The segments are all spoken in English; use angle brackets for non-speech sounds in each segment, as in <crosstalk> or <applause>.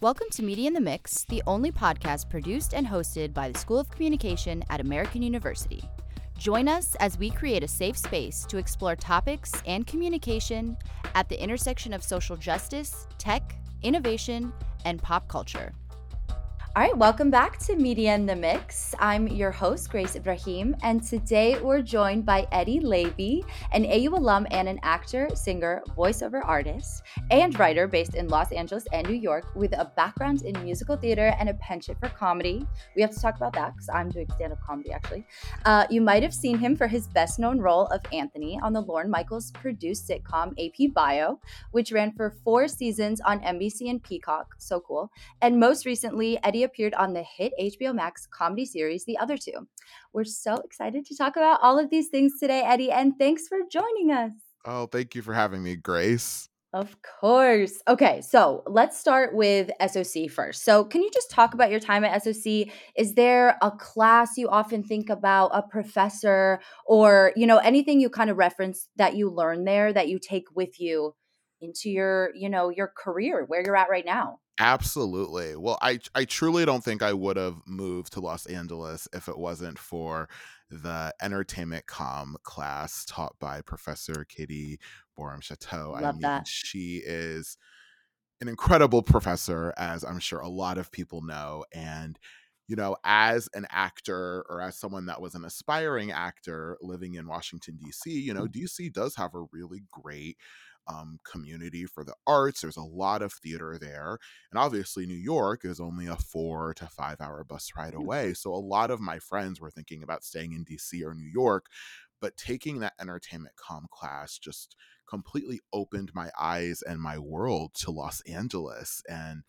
Welcome to Media in the Mix, the only podcast produced and hosted by the School of Communication at American University. Join us as we create a safe space to explore topics and communication at the intersection of social justice, tech, innovation, and pop culture. All right, welcome back to Media in the Mix. I'm your host, Grace Ibrahim, and today we're joined by Eddie Leavy, an AU alum and an actor, singer, voiceover artist, and writer based in Los Angeles and New York with a background in musical theater and a penchant for comedy. We have to talk about that because I'm doing stand up comedy actually. Uh, you might have seen him for his best known role of Anthony on the Lorne Michaels produced sitcom AP Bio, which ran for four seasons on NBC and Peacock. So cool. And most recently, Eddie appeared on the hit HBO Max comedy series The Other Two. We're so excited to talk about all of these things today, Eddie, and thanks for joining us. Oh, thank you for having me, Grace. Of course. Okay, so let's start with SOC first. So, can you just talk about your time at SOC? Is there a class you often think about, a professor, or you know anything you kind of reference that you learn there that you take with you into your you know your career where you're at right now? Absolutely. Well, I I truly don't think I would have moved to Los Angeles if it wasn't for the entertainment com class taught by Professor Katie Borum Chateau. Love I mean, that. she is an incredible professor, as I'm sure a lot of people know. And, you know, as an actor or as someone that was an aspiring actor living in Washington, D.C., you know, mm. DC does have a really great um, community for the arts. There's a lot of theater there. And obviously, New York is only a four to five hour bus ride away. So a lot of my friends were thinking about staying in DC or New York. But taking that entertainment com class just completely opened my eyes and my world to Los Angeles. And,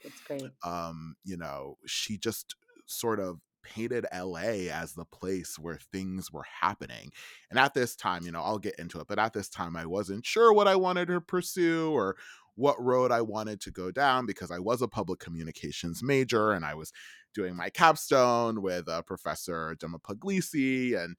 um, you know, she just sort of painted LA as the place where things were happening. And at this time, you know, I'll get into it, but at this time, I wasn't sure what I wanted to pursue or what road I wanted to go down because I was a public communications major and I was doing my capstone with uh, Professor Gemma Puglisi and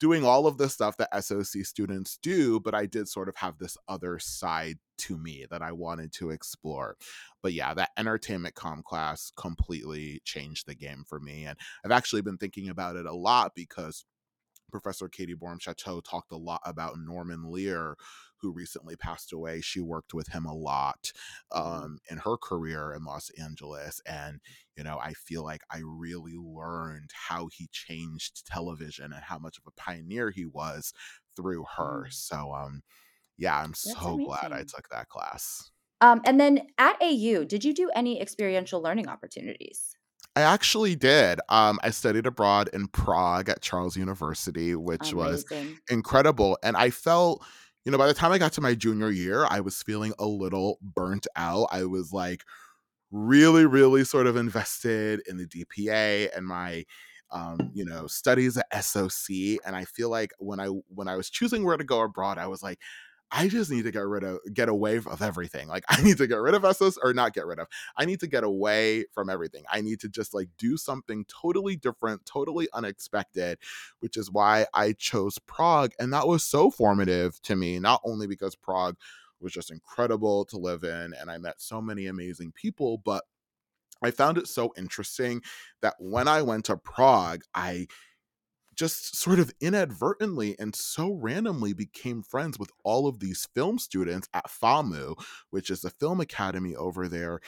doing all of the stuff that SOC students do, but I did sort of have this other side to me that I wanted to explore. But yeah, that entertainment com class completely changed the game for me. And I've actually been thinking about it a lot because Professor Katie Borum Chateau talked a lot about Norman Lear, who recently passed away. She worked with him a lot mm-hmm. um, in her career in Los Angeles. And, you know, I feel like I really learned how he changed television and how much of a pioneer he was through her. Mm. So, um, yeah, I'm That's so amazing. glad I took that class. Um, and then at AU, did you do any experiential learning opportunities? I actually did. Um, I studied abroad in Prague at Charles University, which Amazing. was incredible. And I felt, you know, by the time I got to my junior year, I was feeling a little burnt out. I was like really, really sort of invested in the DPA and my um, you know, studies at SOC. And I feel like when I when I was choosing where to go abroad, I was like, I just need to get rid of get away of everything. Like I need to get rid of SS or not get rid of. I need to get away from everything. I need to just like do something totally different, totally unexpected, which is why I chose Prague and that was so formative to me, not only because Prague was just incredible to live in and I met so many amazing people, but I found it so interesting that when I went to Prague, I just sort of inadvertently and so randomly became friends with all of these film students at FAMU, which is the film academy over there.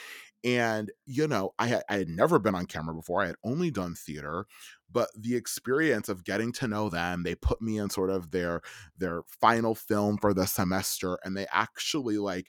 And, you know, I had, I had never been on camera before. I had only done theater, but the experience of getting to know them, they put me in sort of their their final film for the semester and they actually like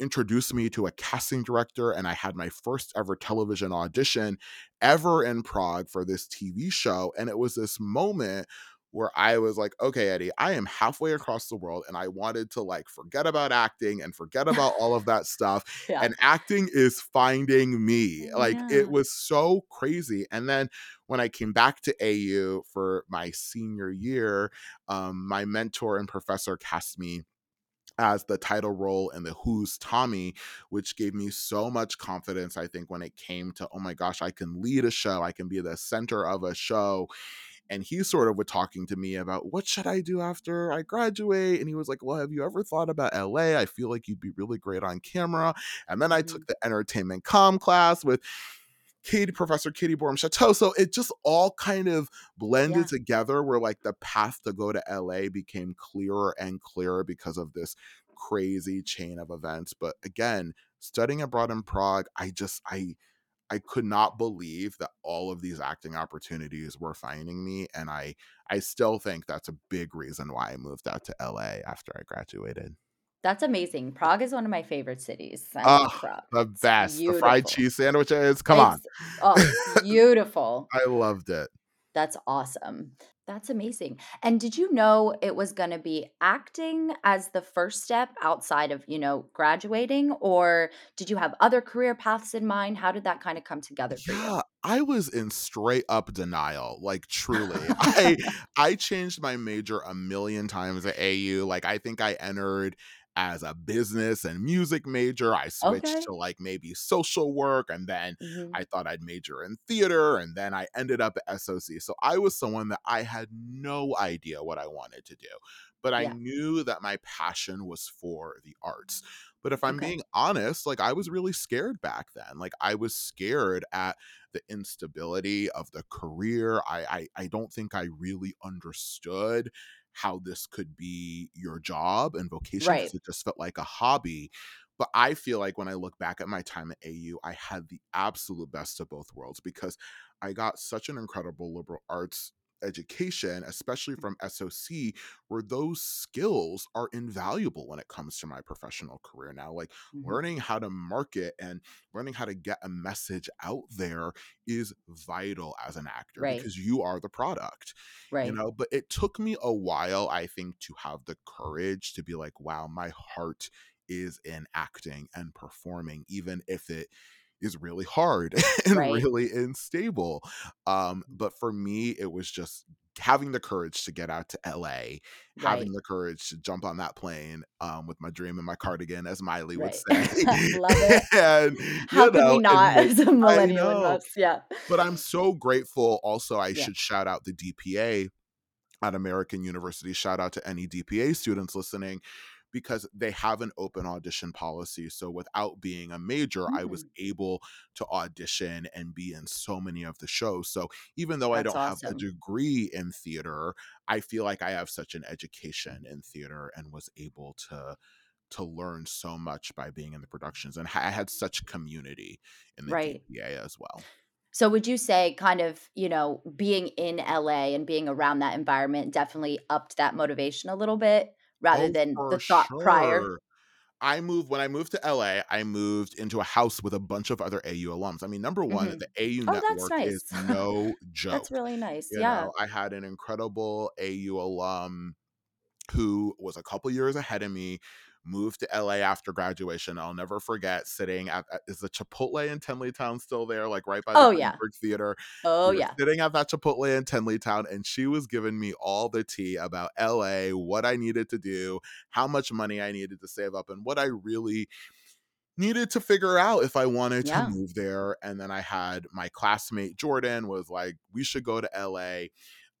introduced me to a casting director and I had my first ever television audition ever in Prague for this TV show and it was this moment where I was like, okay, Eddie, I am halfway across the world and I wanted to like forget about acting and forget about all of that stuff. <laughs> Yeah. And acting is finding me. Like yeah. it was so crazy. And then when I came back to AU for my senior year, um, my mentor and professor cast me as the title role in the Who's Tommy, which gave me so much confidence. I think when it came to, oh my gosh, I can lead a show, I can be the center of a show. and he sort of was talking to me about what should I do after I graduate and he was like well have you ever thought about LA I feel like you'd be really great on camera and then I took mm-hmm. the entertainment com class with Katie, Professor Katie Borum Chateau. So it just all kind of blended yeah. together where like the path to go to LA became clearer and clearer because of this crazy chain of events. But again, studying abroad in Prague, I just I I could not believe that all of these acting opportunities were finding me and I I still think that's a big reason why I moved out to LA after I graduated. That's amazing. Prague is one of my favorite cities. I ah, love oh, Prague. The best. The fried cheese sandwiches. Come it's, on. Oh, <laughs> beautiful. I loved it. That's awesome. That's amazing. And did you know it was going to be acting as the first step outside of, you know, graduating or did you have other career paths in mind? How did that kind of come together for yeah, you? I was in straight up denial, like truly. <laughs> I I changed my major a million times at AU. Like I think I entered as a business and music major. I switched okay. to like maybe social work and then mm-hmm. I thought I'd major in theater and then I ended up at SOC. So I was someone that I had no idea what I wanted to do, but I yeah. knew that my passion was for the arts. But if I'm okay. being honest, like I was really scared back then. Like I was scared at the instability of the career. I I, I don't think I really understood how this could be your job and vocation right. it just felt like a hobby. But I feel like when I look back at my time at AU, I had the absolute best of both worlds because I got such an incredible liberal arts education, especially from SOC, where those skills are invaluable when it comes to my professional career now. Like mm-hmm. learning how to market and learning how to get a message out there is vital as an actor right. because you are the product. Right. You know, but it took me a while, I think, to have the courage to be like, wow, my heart is in acting and performing, even if it is really hard <laughs> and right. really unstable. Um, but for me, it was just having the courage to get out to LA, right. having the courage to jump on that plane um, with my dream and my cardigan, as Miley right. would say. <laughs> Love it. <laughs> and, How could know, we not as a millennial? Yeah. But I'm so grateful. Also, I yeah. should shout out the DPA at American University. Shout out to any DPA students listening because they have an open audition policy. So without being a major, mm. I was mm. able to audition and be in so many of the shows. So even though That's I don't awesome. have a degree in theater, I feel like I have such an education in theater and was able to to learn so much by being in the productions and I had such community in the right. DPA as well. So would you say kind of, you know, being in LA and being around that environment definitely upped that motivation a little bit? Rather oh, than the thought sure. prior. I moved when I moved to LA. I moved into a house with a bunch of other AU alums. I mean, number one, mm-hmm. the AU oh, network nice. is <laughs> no joke. that's really nice. You yeah, know, I had an incredible AU alum who was a couple years ahead of me moved to LA after graduation. I'll never forget sitting at, is the Chipotle in Tenleytown still there, like right by the oh, yeah. Theater. Oh we yeah, sitting at that Chipotle in Tenleytown, and she was giving me all the tea about LA, what I needed to do, how much money I needed to save up, and what I really needed to figure out if I wanted yeah. to move there. And then I had my classmate Jordan was like, "We should go to LA."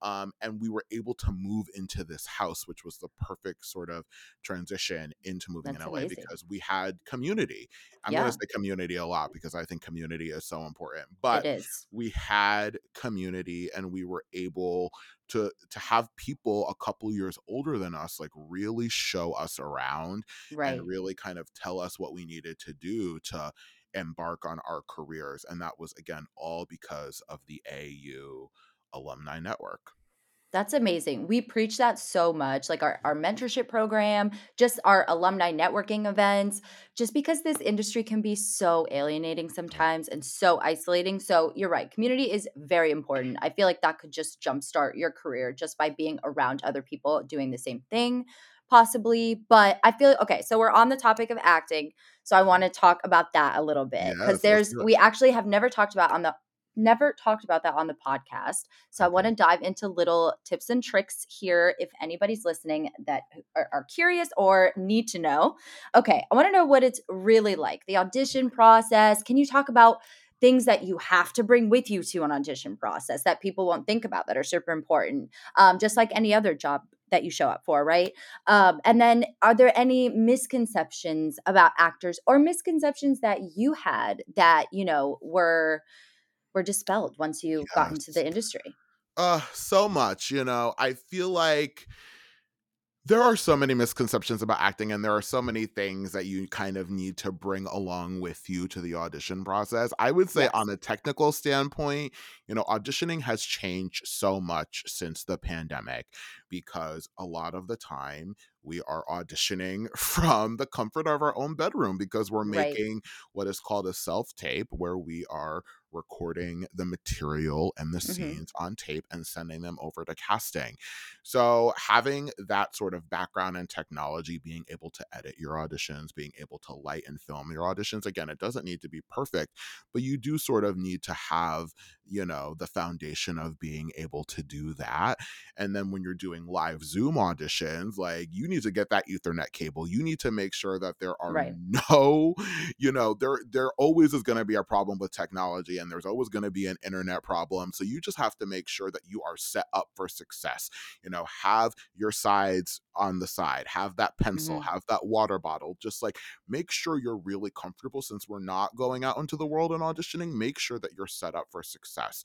Um, and we were able to move into this house, which was the perfect sort of transition into moving That's in LA amazing. because we had community. I'm yeah. going to say community a lot because I think community is so important. But we had community, and we were able to to have people a couple years older than us like really show us around right. and really kind of tell us what we needed to do to embark on our careers and that was again all because of the AU alumni network. That's amazing. We preach that so much, like our, our mentorship program, just our alumni networking events, just because this industry can be so alienating sometimes and so isolating. So you're right. Community is very important. I feel like that could just jumpstart your career just by being around other people doing the same thing, possibly. But I feel okay. So we're on the topic of acting. So I want to talk about that a little bit because yes, there's, we actually have never talked about on the never talked about that on the podcast. So I want to dive into little tips and tricks here if anybody's listening that are, are, curious or need to know. Okay, I want to know what it's really like, the audition process. Can you talk about things that you have to bring with you to an audition process that people won't think about that are super important um, just like any other job that you show up for right um, and then are there any misconceptions about actors or misconceptions that you had that you know were were dispelled once you yes. got into the industry uh so much you know i feel like there are so many misconceptions about acting and there are so many things that you kind of need to bring along with you to the audition process i would say yes. on a technical standpoint you know auditioning has changed so much since the pandemic because a lot of the time we are auditioning <laughs> from the comfort of our own bedroom because we're making right. what is called a self tape where we are recording the material and the mm-hmm. scenes on tape and sending them over to casting. So, having that sort of background and technology, being able to edit your auditions, being able to light and film your auditions, again, it doesn't need to be perfect, but you do sort of need to have, you know, the foundation of being able to do that. And then when you're doing live Zoom auditions, like you need to get that Ethernet cable. You need to make sure that there are right. no, you know, there there always is going to be a problem with technology and there's always going to be an internet problem. So you just have to make sure that you are set up for success. You know, have your sides on the side, have that pencil, mm-hmm. have that water bottle. Just like make sure you're really comfortable since we're not going out into the world and auditioning. Make sure that you're set up for success.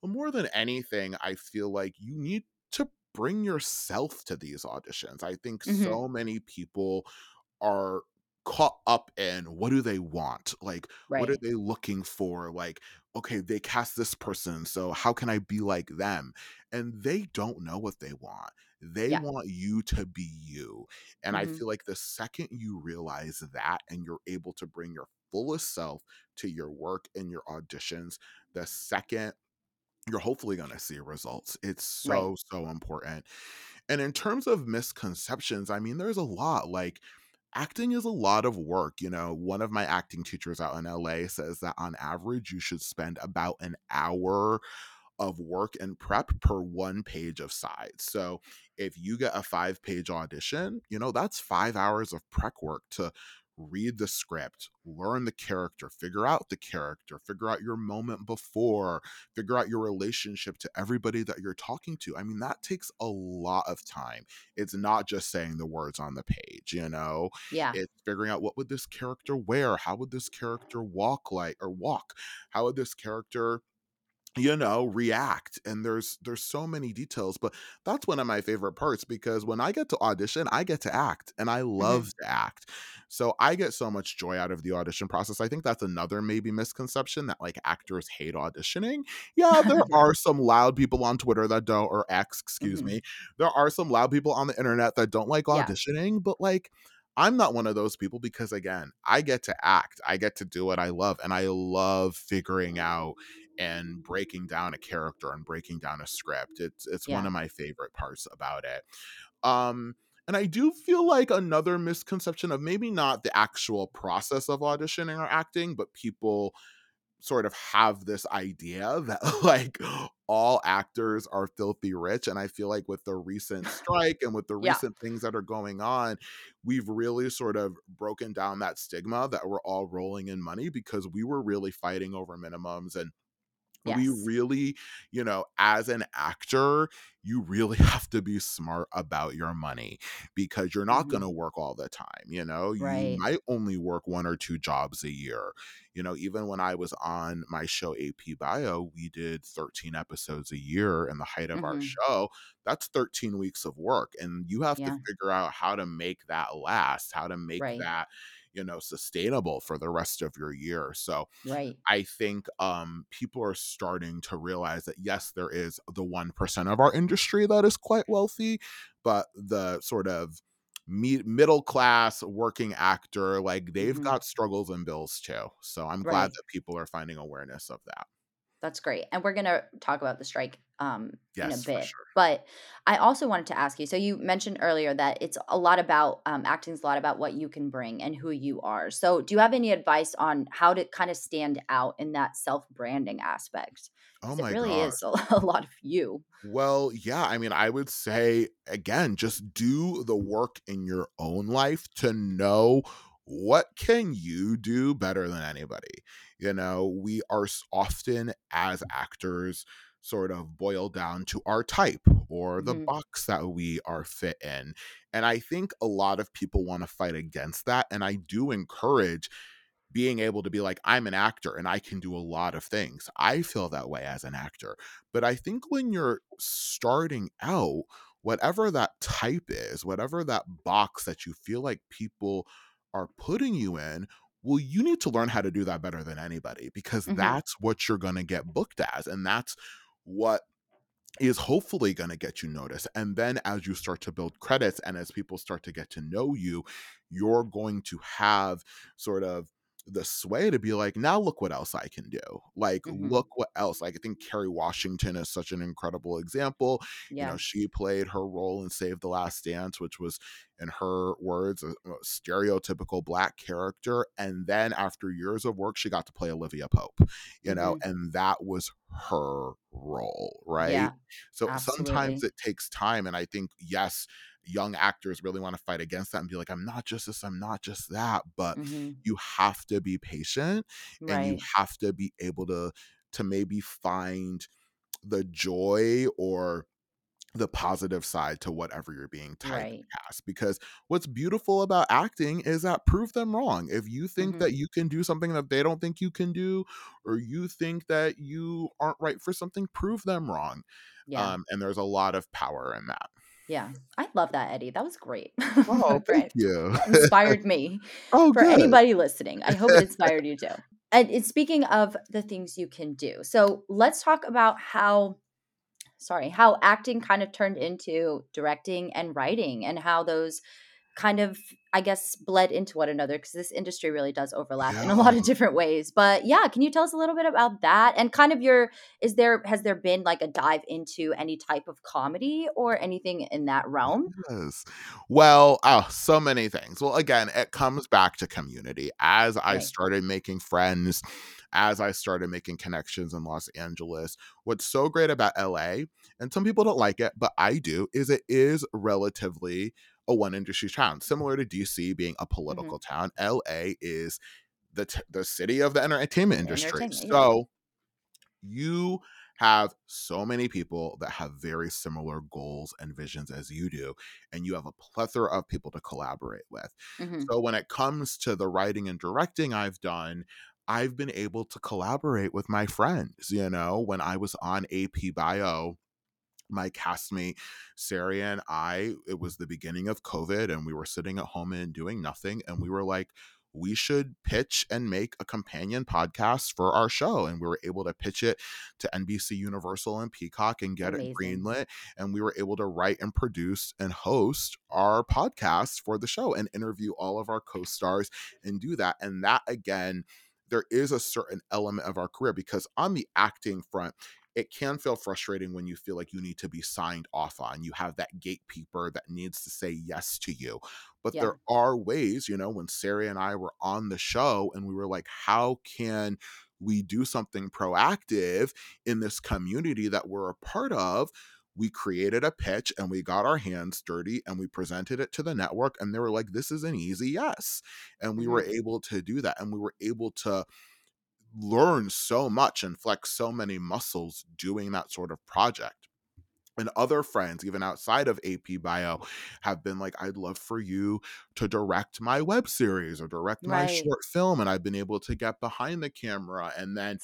But more than anything, I feel like you need to bring yourself to these auditions. I think mm-hmm. so many people are caught up in what do they want? Like, right. what are they looking for? Like, okay, they cast this person, so how can I be like them? And they don't know what they want. They yeah. want you to be you. And mm-hmm. I feel like the second you realize that and you're able to bring your fullest self to your work and your auditions, the second you're hopefully going to see results. It's so, right. so important. And in terms of misconceptions, I mean, there's a lot. Like, acting is a lot of work. You know, one of my acting teachers out in LA says that on average, you should spend about an hour of work and prep per one page of sides. So if you get a five page audition, you know, that's five hours of prep work to read the script, learn the character, figure out the character, figure out your moment before, figure out your relationship to everybody that you're talking to. I mean, that takes a lot of time. It's not just saying the words on the page, you know? Yeah. It's figuring out what would this character wear? How would this character walk like or walk? How would this character you know react and there's there's so many details but that's one of my favorite parts because when i get to audition i get to act and i mm-hmm. love mm-hmm. to act so i get so much joy out of the audition process i think that's another maybe misconception that like actors hate auditioning yeah there <laughs> are some loud people on twitter that don't or x excuse mm-hmm. me there are some loud people on the internet that don't like auditioning yeah. but like I'm not one of those people because again, I get to act. I get to do what I love and I love figuring out and breaking down a character and breaking down a script. It's it's yeah. one of my favorite parts about it. Um and I do feel like another misconception of maybe not the actual process of auditioning or acting, but people sort of have this idea that <laughs> like all actors are filthy rich and i feel like with the recent <laughs> strike and with the yeah. recent things that are going on we've really sort of broken down that stigma that we're all rolling in money because we were really fighting over minimums and Yes. We really, you know, as an actor, you really <laughs> have to be smart about your money because you're not mm-hmm. going to work all the time. You know, right. you might only work one or two jobs a year. You know, even when I was on my show AP Bio, we did 13 episodes a year in the height of mm-hmm. our show. That's 13 weeks of work. And you have yeah. to figure out how to make that last, how to make right. that you know sustainable for the rest of your year so right i think um people are starting to realize that yes there is the 1% of our industry that is quite wealthy but the sort of me- middle class working actor like they've mm-hmm. got struggles and bills too so i'm right. glad that people are finding awareness of that that's great. And we're going to talk about the strike um, yes, in a bit. Sure. But I also wanted to ask you so you mentioned earlier that it's a lot about um, acting is a lot about what you can bring and who you are. So do you have any advice on how to kind of stand out in that self branding aspect? Oh my it really God. is a, <laughs> a lot of you. Well, yeah. I mean, I would say, again, just do the work in your own life to know what can you do better than anybody You know, we are often as actors sort of boil down to our type or the mm-hmm. box that we are fit in. And I think a lot of people want to fight against that. And I do encourage being able to be like, I'm an actor and I can do a lot of things. I feel that way as an actor. But I think when you're starting out, whatever that type is, whatever that box that you feel like people are putting you in, well, you need to learn how to do that better than anybody because mm-hmm. that's what you're going to get booked as. And that's what is hopefully going to get you noticed. And then as you start to build credits and as people start to get to know you, you're going to have sort of the sway to be like, now look what else I can do. Like, mm-hmm. look what else. Like, I think Kerry Washington is such an incredible example. Yeah. You know, she played her role in Save the Last Dance, which was, in her words, a, a stereotypical black character. And then after years of work, she got to play Olivia Pope, you mm-hmm. know, and that was her role, right? Yeah, so absolutely. sometimes it takes time. And I think, yes, young actors really want to fight against that and be like, I'm not just this, I'm not just that. But mm-hmm. you have to be patient right. and you have to be able to to maybe find the joy or the positive side to whatever you're being typecast right. because what's beautiful about acting is that prove them wrong if you think mm-hmm. that you can do something that they don't think you can do or you think that you aren't right for something prove them wrong yeah. um, and there's a lot of power in that yeah, I love that, Eddie. That was great. <laughs> Oh, thank you. inspired me. <laughs> oh, For good. anybody listening, I hope it <laughs> inspired you too. And it's speaking of the things you can do. So let's talk about how, sorry, how acting kind of turned into directing and writing and how those kind of i guess bled into one another because this industry really does overlap yeah. in a lot of different ways but yeah can you tell us a little bit about that and kind of your is there has there been like a dive into any type of comedy or anything in that realm yes. well oh so many things well again it comes back to community as i right. started making friends as I started making connections in Los Angeles. What's so great about LA, and some people don't like it, but I do, is it is relatively a one industry town, similar to DC being a mm-hmm. political mm-hmm. town. LA is the t- the city of the entertainment industry. Entertainment, so yeah. you have so many people that have very similar goals and visions as you do and you have a plethora of people to collaborate with mm-hmm. so when it comes to the writing and directing i've done i've been able to collaborate with my friends you know when i was on ap bio my castmate Sari and I, it was the beginning of COVID, and we were sitting at home and doing nothing, and we were like, we should pitch and make a companion podcast for our show. And we were able to pitch it to NBC Universal and Peacock and get Amazing. it greenlit. And we were able to write and produce and host our podcast for the show and interview all of our co stars and do that. And that, again, there is a certain element of our career because on the acting front, it can feel frustrating when you feel like you need to be signed off on. You have that gatekeeper that needs to say yes to you. But yeah. there are ways, you know, when Sari and I were on the show and we were like, how can we do something proactive in this community that we're a part of? we created a pitch and we got our hands dirty and we presented it to the network and they were like this is an easy yes and we mm-hmm. were able to do that and we were able to learn so much and flex so many muscles doing that sort of project and other friends even outside of ap bio have been like i'd love for you to direct my web series or direct right. my short film and i've been able to get behind the camera and then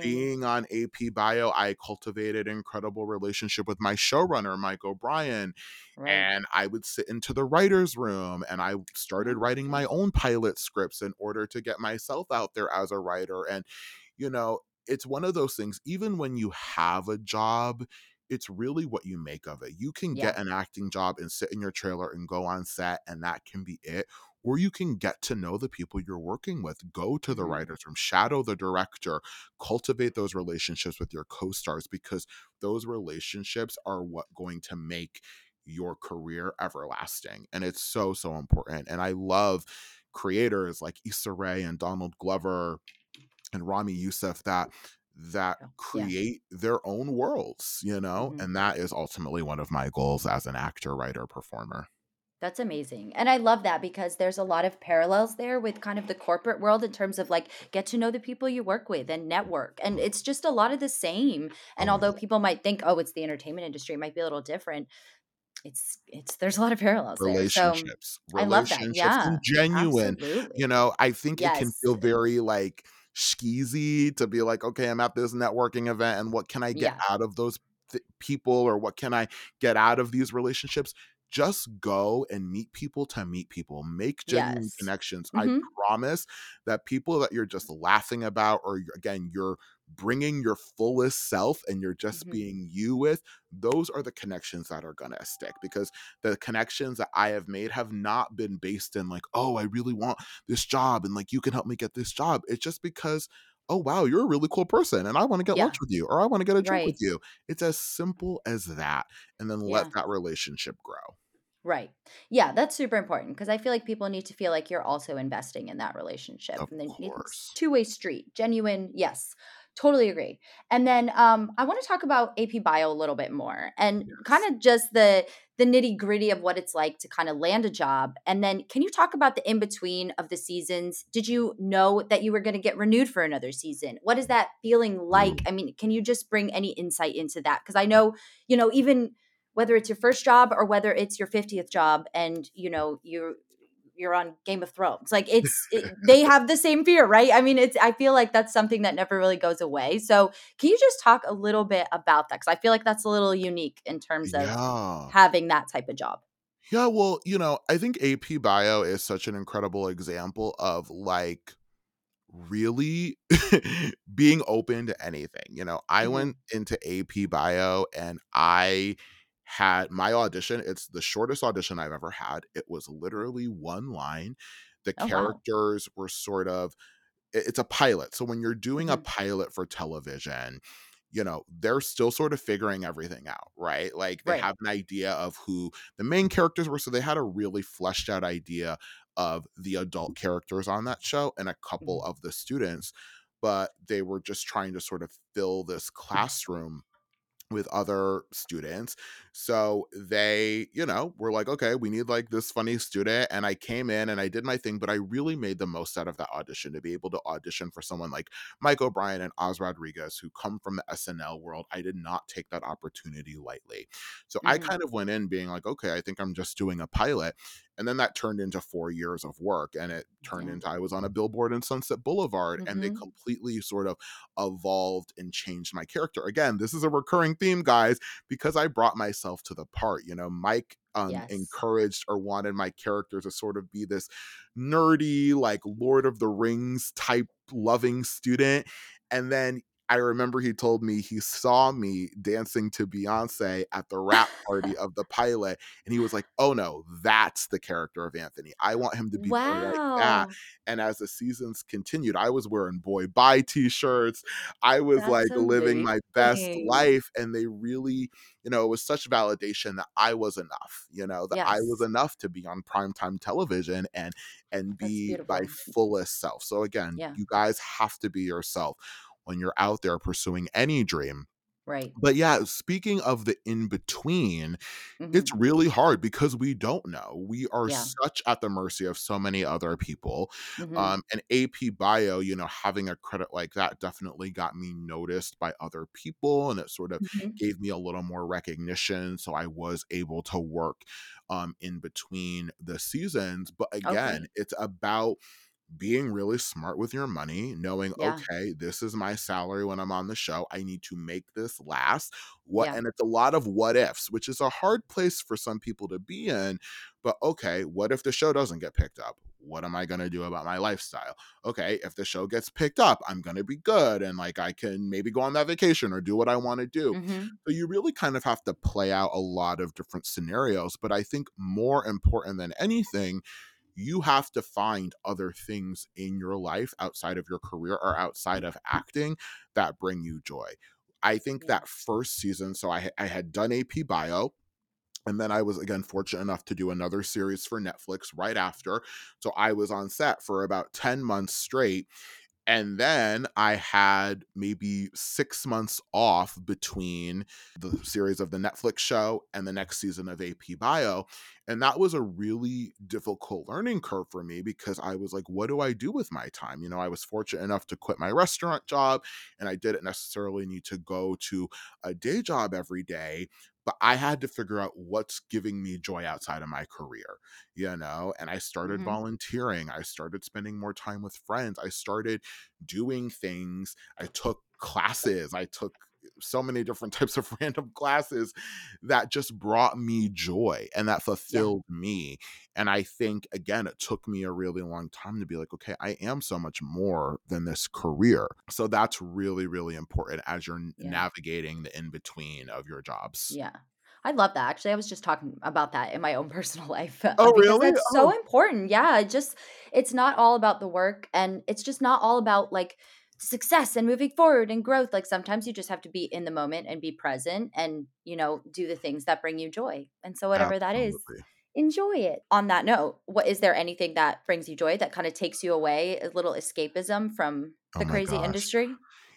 being on ap bio i cultivated incredible relationship with my showrunner mike o'brien right. and i would sit into the writers room and i started mm. writing my own pilot scripts in order to get myself out there as a writer and you know it's one of those things even when you have a job it's really what you make of it. You can yeah. get an acting job and sit in your trailer and go on set, and that can be it. Or you can get to know the people you're working with, go to the mm-hmm. writer's room, shadow the director, cultivate those relationships with your co stars because those relationships are what going to make your career everlasting. And it's so, so important. And I love creators like Issa Rae and Donald Glover and Ramy Youssef that that create yeah. their own worlds, you know? Mm-hmm. And that is ultimately one of my goals as an actor, writer, performer. That's amazing. And I love that because there's a lot of parallels there with kind of the corporate world in terms of like get to know the people you work with and network. And it's just a lot of the same. And Oh, although yeah. people might think, oh, it's the entertainment industry, it might be a little different. It's it's there's a lot of parallels there. So Relationships, I love that. relationships and Yeah, genuine. You know, I think it can feel very like skeezy to be like, okay, I'm at this networking event and what can I get Yeah. out of those th- people or what can I get out of these relationships? Just go and meet people to meet people, make genuine Yes. connections. I hmm promise that people that you're just laughing about, or again, you're bringing your fullest self and you're just hmm being you with, those are the connections that are going to stick because the connections that I have made have not been based in like, oh, I really want this job and like you can help me get this job. It's just because, oh, wow, you're a really cool person and I want to get lunch with you or I want to get a drink with you. It's as simple as that. And then let that relationship grow. Right. Yeah, that's super important because I feel like people need to feel like you're also investing in that relationship. Of And then it's course. two-way street. Genuine, yes. Totally agree. And then um I want to talk about AP Bio a little bit more and kind of just the the nitty-gritty of what it's like to kind of land a job. And then can you talk about the in-between of the seasons? Did you know that you were going to get renewed for another season? What is that feeling like? Ooh. I mean, can you just bring any insight into that? Because I know, you know, even whether it's your first job or whether it's your 50th job and you know you're you're on Game of Thrones. Like <laughs> it's it, they have the same fear, right? I mean, it's I feel like that's something that never really goes away. So, can you just talk a little bit about that cuz I feel like that's a little unique in terms of Yeah. having that type of job. Yeah, well, you know, I think AP Bio is such an incredible example of like really <laughs> being open to anything. You know, I Mhm. went into AP Bio and I had my audition. It's the shortest audition I've ever had. It was literally one line. The Oh, wow. characters were sort of it's a pilot. So when you're doing a Mhm. pilot for television, you know, they're still sort of figuring everything out, right? Like they Right. have an idea of who the main characters were. So they had a really fleshed out idea of the adult characters on that show and a couple Mhm. of the students, but they were just trying to sort of fill this classroom with other students. So they, you know, were like, okay, we need like this funny student. And I came in and I did my thing, but I really made the most out of that audition to be able to audition for someone like Mike O'Brien and Oz Rodriguez, who come from the SNL world. I did not take that opportunity lightly. So I Mhm. kind of went in being like, okay, I think I'm just doing a pilot. And then that turned into four years of work. And it turned Yeah. into I was on a billboard in Sunset Boulevard. And they Mhm. completely sort of evolved and changed my character. Again, this is a recurring theme, guys, because I brought myself to the part. You know, Mike um Yes. encouraged or wanted my character to sort of be this nerdy, like Lord of the Rings type loving student. And then I remember he told me he saw me dancing to Beyonce at the wrap party of the pilot, and he was like, "Oh no, that's the character of Anthony. I want him to be more like that." And as the seasons continued, I was wearing boy bye t-shirts. I was That's like living my best amazing. life, and they really, you know, it was such validation that I was enough. You know, that I was enough to be on primetime television and and That's be my fullest self. So again, Yeah. you guys have to be yourself when you're out there pursuing any dream. Right. But yeah, speaking of the in between, it's Mhm. really hard because we don't know. We are Yeah. such at the mercy of so many other people. Mhm. Um, and AP Bio, you know, having a credit like that definitely got me noticed by other people and it sort of Mhm. gave me a little more recognition. So I was able to work um, in between the seasons. But again, Okay. it's about being really smart with your money, knowing, Yeah. okay, this is my salary when I'm on the show. I need to make this last. What Yeah. and it's a lot of what ifs, which is a hard place for some people to be in. But okay, what if the show doesn't get picked up? What am I going to do about my lifestyle? Okay, if the show gets picked up, I'm going to be good and like I can maybe go on that vacation or do what I want to do. Mhm. So you really kind of have to play out a lot of different scenarios. But I think more important than anything, you have to find other things in your life outside of your career or outside of acting that bring you joy. I think that first season, so I, I had done AP Bio, and then I was again fortunate enough to do another series for Netflix right after. So I was on set for about 10 months straight And then I had maybe six months off between the series of the Netflix show and the next season of AP Bio. And that was a really difficult learning curve for me because I was like, what do I do with my time? You know, I was fortunate enough to quit my restaurant job and I didn't necessarily need to go to a day job every day but I had to figure out what's giving me joy outside of my career, you know? And I started mm-hmm. volunteering. I started spending more time with friends. I started doing things. I took classes. I took so many different <laughs> types of random classes that just brought me joy and that fulfilled yeah. me. And I think, again, it took me a really long time to be like, okay, I am so much more than this career. So that's really, really important as you're yeah. navigating the in between of your jobs. Yeah. I love that. Actually, I was just talking about that in my own <laughs> personal life. Uh, oh, really? That's oh. so important. Yeah. Just, it's not all about the work and it's just not all about like, success and moving forward and growth like sometimes you just have to be in the moment and be present and you know do the things that bring you joy and so whatever Absolutely. that is enjoy it on that note what is there anything that brings you joy that kind of takes you away a little escapism from the oh crazy gosh. industry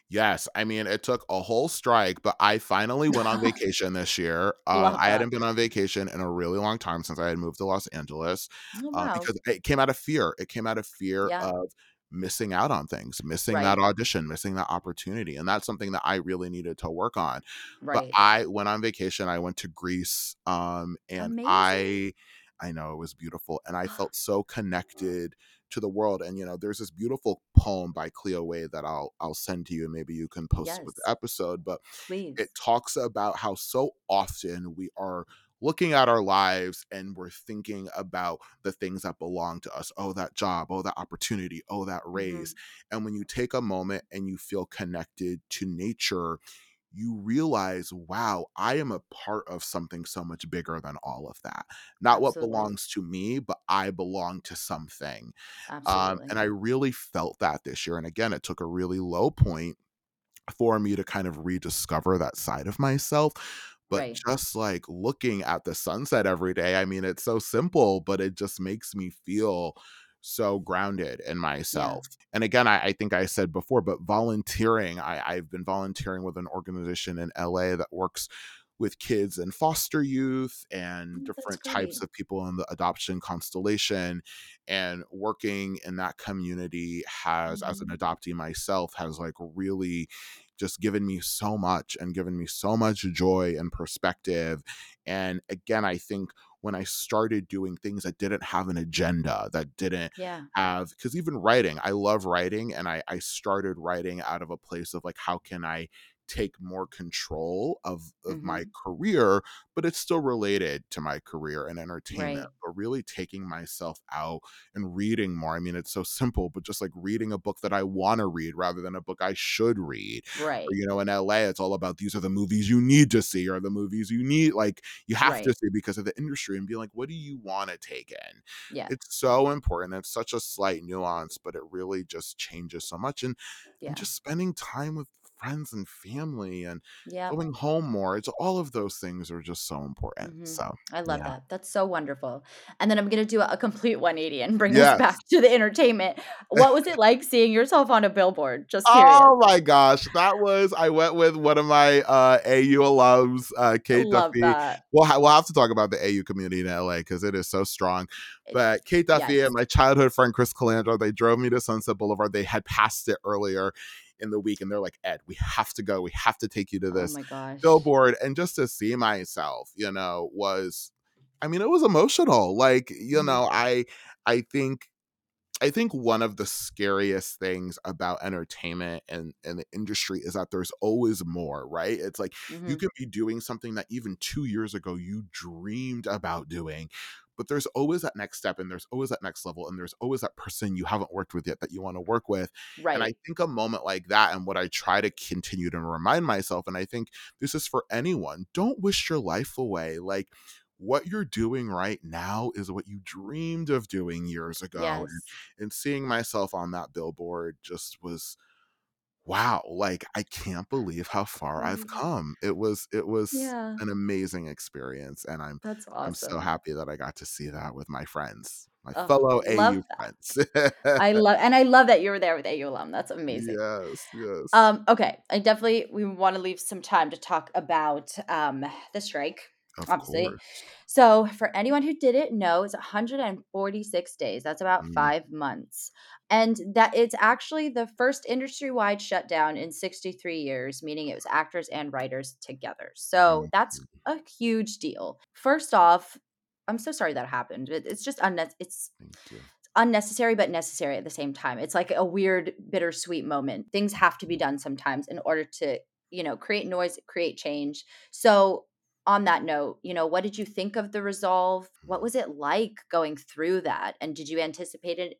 Yes, I mean it took a whole strike, but I finally went on <laughs> vacation this year. Uh, I hadn't been on vacation in a really long time since I had moved to Los Angeles oh, uh, wow. uh, because it came out of fear. It came out of fear yeah. of missing out on things, missing right. that audition, missing that opportunity. And that's something that I really needed to work on. Right. But I went on vacation, I went to Greece, um, and Amazing. I I know it was beautiful. And I <gasps> felt so connected to the world. And you know, there's this beautiful poem by Cleo Wade that I'll I'll send to you and maybe you can post yes. with the episode. But Please. it talks about how so often we are looking at our lives and we're thinking about the things that belong to us. Oh, that job, oh, that opportunity, oh, that raise. Mm-hmm. And when you take a moment and you feel connected to nature, you realize, wow, I am a part of something so much bigger than all of that. Not Absolutely. what belongs to me, but I belong to something. Um, and I really felt that this year. And again, it took a really low point for me to kind of rediscover that side of myself but right. just like looking at the sunset every day i mean it's so simple but it just makes me feel so grounded in myself yeah. and again I, I, think i said before but volunteering I, i've been volunteering with an organization in la that works with kids and foster youth and oh, different types of people in the adoption constellation and working in that community has mm-hmm. as an mm-hmm. adoptee myself has like really just given me so much and given me so much joy and perspective. And again, I think when I started doing things that didn't have an agenda, that didn't yeah. have, because even writing, I love writing. And I, I started writing out of a place of like, how can I take more control of, of mm-hmm. my career, but it's still related to my career and entertainment. Right. But really taking myself out and reading more. I mean, it's so simple, but just like reading a book that I want to read rather than a book I should read. Right. Or, you know, in LA, it's all about these are the movies you need to see or the movies you need, like you have right. to see because of the industry and be like, what do you want to take in? Yeah. It's so important. It's such a slight nuance, but it really just changes so much. And, yeah. and just spending time with friends and family and yeah. going home more. It's all of those things are just so important. Mm-hmm. So I love yeah. that. That's so wonderful. And then I'm going to do a complete 180 and bring <laughs> yes. us back to the entertainment. What was it like seeing yourself on a billboard? Just curious. Oh my gosh, that was I went with one of my uh, AU alums, uh, Kate Duffy. That. We'll ha- we'll have to talk about the AU community in LA because it is so strong. But Kate Duffy yes. and my childhood friend Chris Calandra, they drove me to Sunset Boulevard. They had passed it earlier in the week and they're like ed we have to go we have to take you to oh this oh billboard and just to see myself you know was i mean it was emotional like you mm-hmm. know i i think I think one of the scariest things about entertainment and, and the industry is that there's always more, right? It's like mm-hmm. you could be doing something that even two years ago you dreamed about doing, but there's always that next step and there's always that next level and there's always that person you haven't worked with yet that you want to work with right and i think a moment like that and what i try to continue to remind myself and i think this is for anyone don't wish your life away like what you're doing right now is what you dreamed of doing years ago yes. and, and seeing myself on that billboard just was wow like i can't believe how far i've mm-hmm. come it was it was yeah. an amazing experience and i'm that's awesome i'm so happy that i got to see that with my friends my oh, fellow AU friends. <laughs> I love and I love that you were there with AU alum. That's amazing. Yes, yes. Um, okay. I definitely we want to leave some time to talk about um the strike. Of obviously. Course. So for anyone who didn't know, it's 146 days. That's about mm. five months. And that it's actually the first industry wide shutdown in 63 years, meaning it was actors and writers together. So mm. that's a huge deal. First off, I'm so sorry that happened. It, it's just unnecessary. It's unnecessary but necessary at the same time. It's like a weird bittersweet moment. Things have to be done sometimes in order to, you know, create noise, create change. So on that note, you know, what did you think of the resolve? What was it like going through that? And did you anticipate it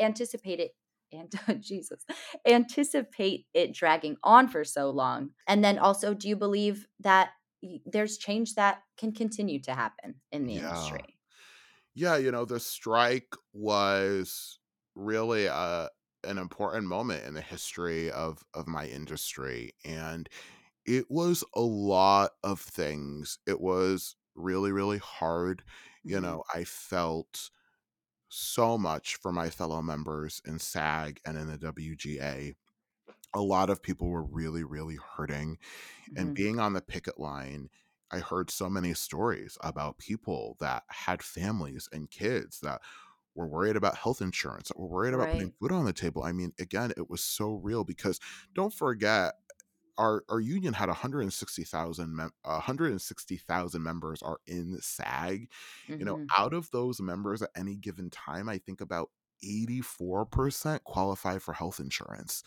anticipate it and <laughs> Jesus, anticipate it dragging on for so long? And then also, do you believe that there's change that can continue to happen in the yeah. industry. Yeah, you know, the strike was really a uh, an important moment in the history of of my industry and it was a lot of things. It was really really hard. Mm-hmm. You know, I felt so much for my fellow members in SAG and in the WGA. A lot of people were really really hurting mm-hmm. and being on the picket line I heard so many stories about people that had families and kids that were worried about health insurance, that were worried about right. putting food on the table. I mean, again, it was so real because don't forget, our our union had 160,000 mem- 160,000 members are in SAG. Mm-hmm. You know, mm-hmm. out of those members at any given time, I think about 84% qualify for health insurance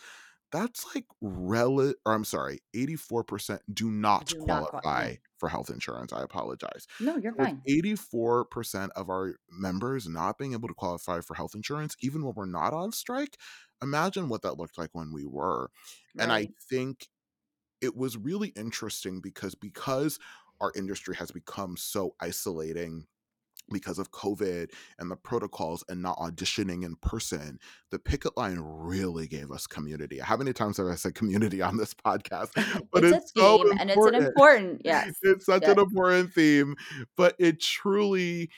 that's like rel or I'm sorry, 84% do not do qualify not for health insurance. I apologize. No, you're With fine. 84% of our members not being able to qualify for health insurance, even when we're not on strike, imagine what that looked like when we were. Right. And I think it was really interesting because because our industry has become so isolating because of COVID and the protocols and not auditioning in person, the picket line really gave us community. How many times have I said community on this podcast? <laughs> But it's, it's a so theme and it's an important, yes. It's such yes. an important theme, but it truly,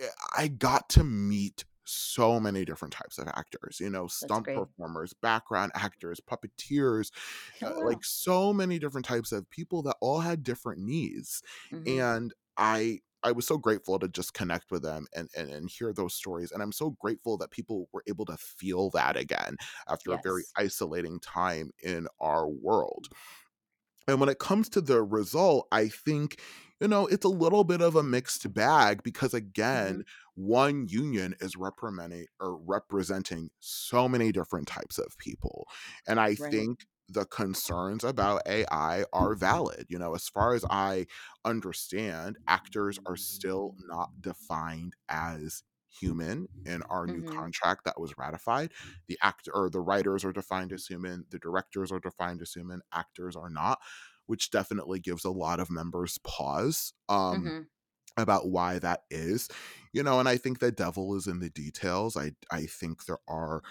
eh, I got to meet so many different types of actors, you know, stunt performers, background actors, puppeteers, oh, uh, wow. like so many different types of people that all had different needs. Mm-hmm. And I I was so grateful to just connect with them and, and and hear those stories. And I'm so grateful that people were able to feel that again after yes. a very isolating time in our world. And when it comes to the result, I think, you know, it's a little bit of a mixed bag because again, mm-hmm. one union is representing or representing so many different types of people. And I right. think the concerns about AI are valid. You know, as far as I understand, actors are still not defined as human in our new mm-hmm. contract that was ratified. The actor or the writers are defined as human, the directors are defined as human, actors are not, which definitely gives a lot of members pause. Um mm-hmm about why that is you know and i think the devil is in the details i i think there are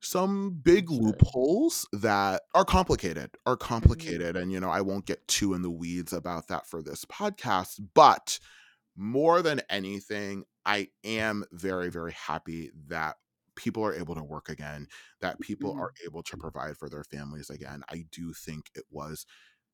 some big loopholes that are complicated are mm-hmm. complicated and you know i won't get too in the weeds about that for this podcast but more than anything i am very very happy that people are able to work again that people mm-hmm. are able to provide for their families again i do think it was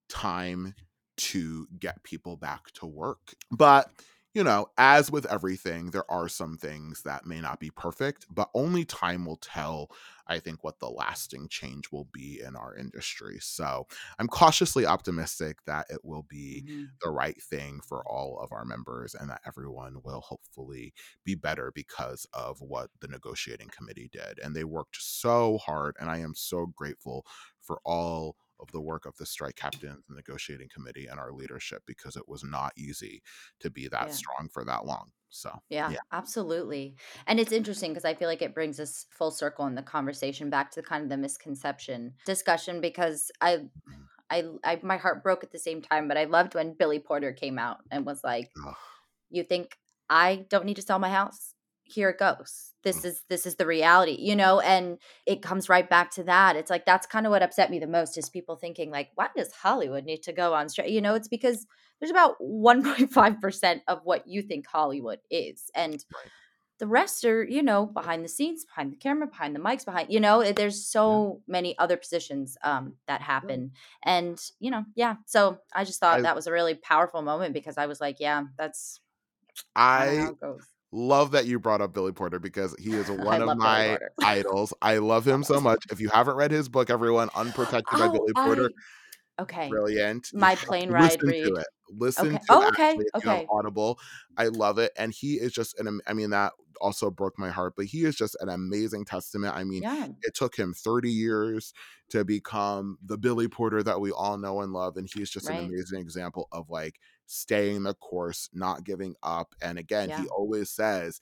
time to get people back to work but you know, as with everything, there are some things that may not be perfect, but only time will tell, I think, what the lasting change will be in our industry. So I'm cautiously optimistic that it will be mm-hmm. the right thing for all of our members and that everyone will hopefully be better because of what the negotiating committee did. And they worked so hard, and I am so grateful for all of the work of the strike captains, the negotiating committee, and our leadership because it was not easy to be that yeah. strong for that long. So, yeah, yeah. absolutely. And it's interesting because I feel like it brings us full circle in the conversation back to kind of the misconception discussion because I. Mm-hmm. I, I my heart broke at the same time, but I loved when Billy Porter came out and was like, Ugh. "You think I don't need to sell my house? Here it goes this mm. is this is the reality you know and it comes right back to that it's like that's kind of what upset me the most is people thinking like why does hollywood need to go on straight you know it's because there's about 1.5% of what you think hollywood is and the rest are, you know, behind the scenes, behind the camera, behind the mics, behind, you know, there's so yeah. many other positions um, that happen. Yeah. And, you know, yeah. So I just thought I, that was a really powerful moment because I was like, yeah, that's I love that you brought up Billy Porter because he is <laughs> one of my idols. I love him so much. If you haven't read his book, everyone, Unprotected oh, by Billy Porter. I, okay. Brilliant. My plane ride read. To it. Listen okay. to oh, okay. Actually, okay. Audible. I love it. And he is just an I mean that also broke my heart, but he is just an amazing testament. I mean, yeah. it took him 30 years to become the Billy Porter that we all know and love. And he's just right. an amazing example of like staying the course, not giving up. And again, yeah. he always says,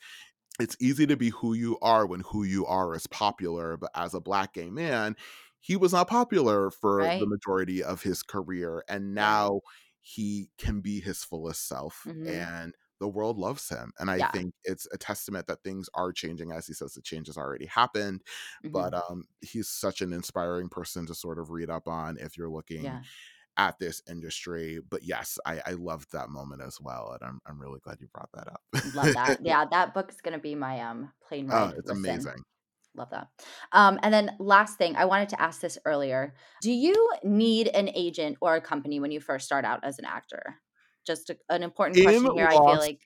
it's easy to be who you are when who you are is popular. But as a black gay man, he was not popular for right. the majority of his career. And now he can be his fullest self. Mm-hmm. And the world loves him. And I yeah. think it's a testament that things are changing. As he says, the change has already happened. Mm-hmm. But um, he's such an inspiring person to sort of read up on if you're looking yeah. At this industry. But yes, I, I loved that moment as well. And I'm, I'm really glad you brought that up. Love that. <laughs> Yeah, that book is going to be my um plane ride. Oh, it's listen. amazing. Love that. Um, and then last thing, I wanted to ask this earlier. Do you need an agent or a company when you first start out as an actor? just a, an important question here. Los, I feel like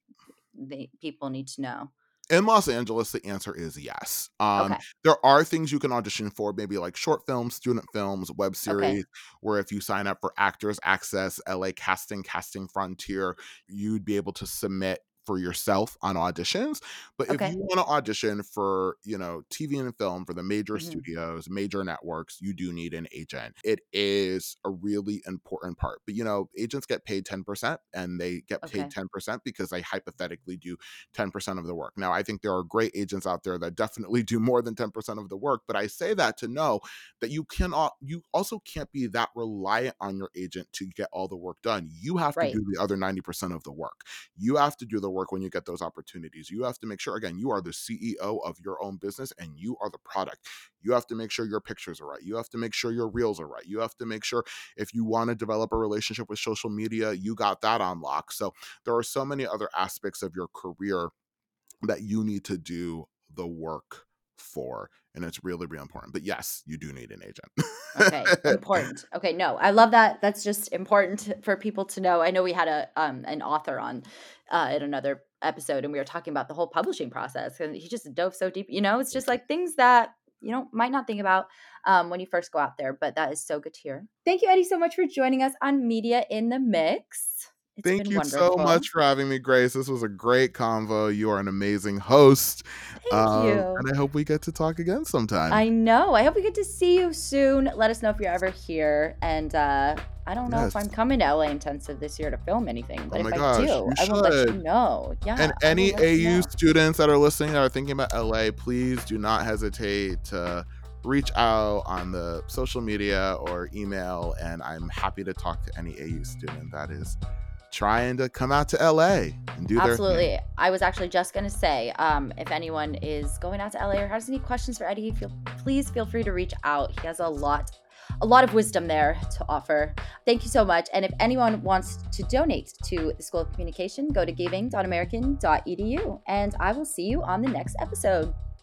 they, people need to know. In Los Angeles, the answer is yes. Um, okay. There are things you can audition for, maybe like short films, student films, web series, okay. where if you sign up for Actors Access, LA Casting, Casting Frontier, you'd be able to submit for yourself on auditions. But okay. if you want to audition for, you know, TV and film for the major mm-hmm. studios, major networks, you do need an agent. It is a really important part. But, you know, agents get paid 10% and they get paid okay. 10% because they hypothetically do 10% of the work. Now, I think there are great agents out there that definitely do more than 10% of the work. But I say that to know that you cannot, you also can't be that reliant on your agent to get all the work done. You have right. to do the other 90% of the work. You have to do the work when you get those opportunities. You have to make sure, again, you are the CEO of your own business and you are the product. You have to make sure your pictures are right. You have to make sure your reels are right. You have to make sure if you want to develop a relationship with social media, you got that on lock. So there are so many other aspects of your career that you need to do the work for and it's really really important but yes you do need an agent okay important okay no i love that that's just important for people to know i know we had a um an author on uh in another episode and we were talking about the whole publishing process and he just dove so deep you know it's just like things that you know might not think about um, when you first go out there but that is so good to hear. Thank you eddie so much for joining us on media in the mix it's Thank you wonderful. so much for having me, Grace. This was a great convo. You are an amazing host. Thank um, you. And I hope we get to talk again sometime. I know. I hope we get to see you soon. Let us know if you're ever here. And uh, I don't know yes. if I'm coming to LA Intensive this year to film anything, but oh if gosh, I do, I will let you know. Yeah. And any AU students that are listening that are thinking about LA, please do not hesitate to reach out on the social media or email. And I'm happy to talk to any AU student that is trying to come out to LA and do. Absolutely. I was actually just going to say um, if anyone is going out to LA or has any questions for Eddie, feel, please feel free to reach out. He has a lot a lot of wisdom there to offer. Thank you so much. And if anyone wants to donate to the School of Communication, go to giving.american.edu. And I will see you on the next episode.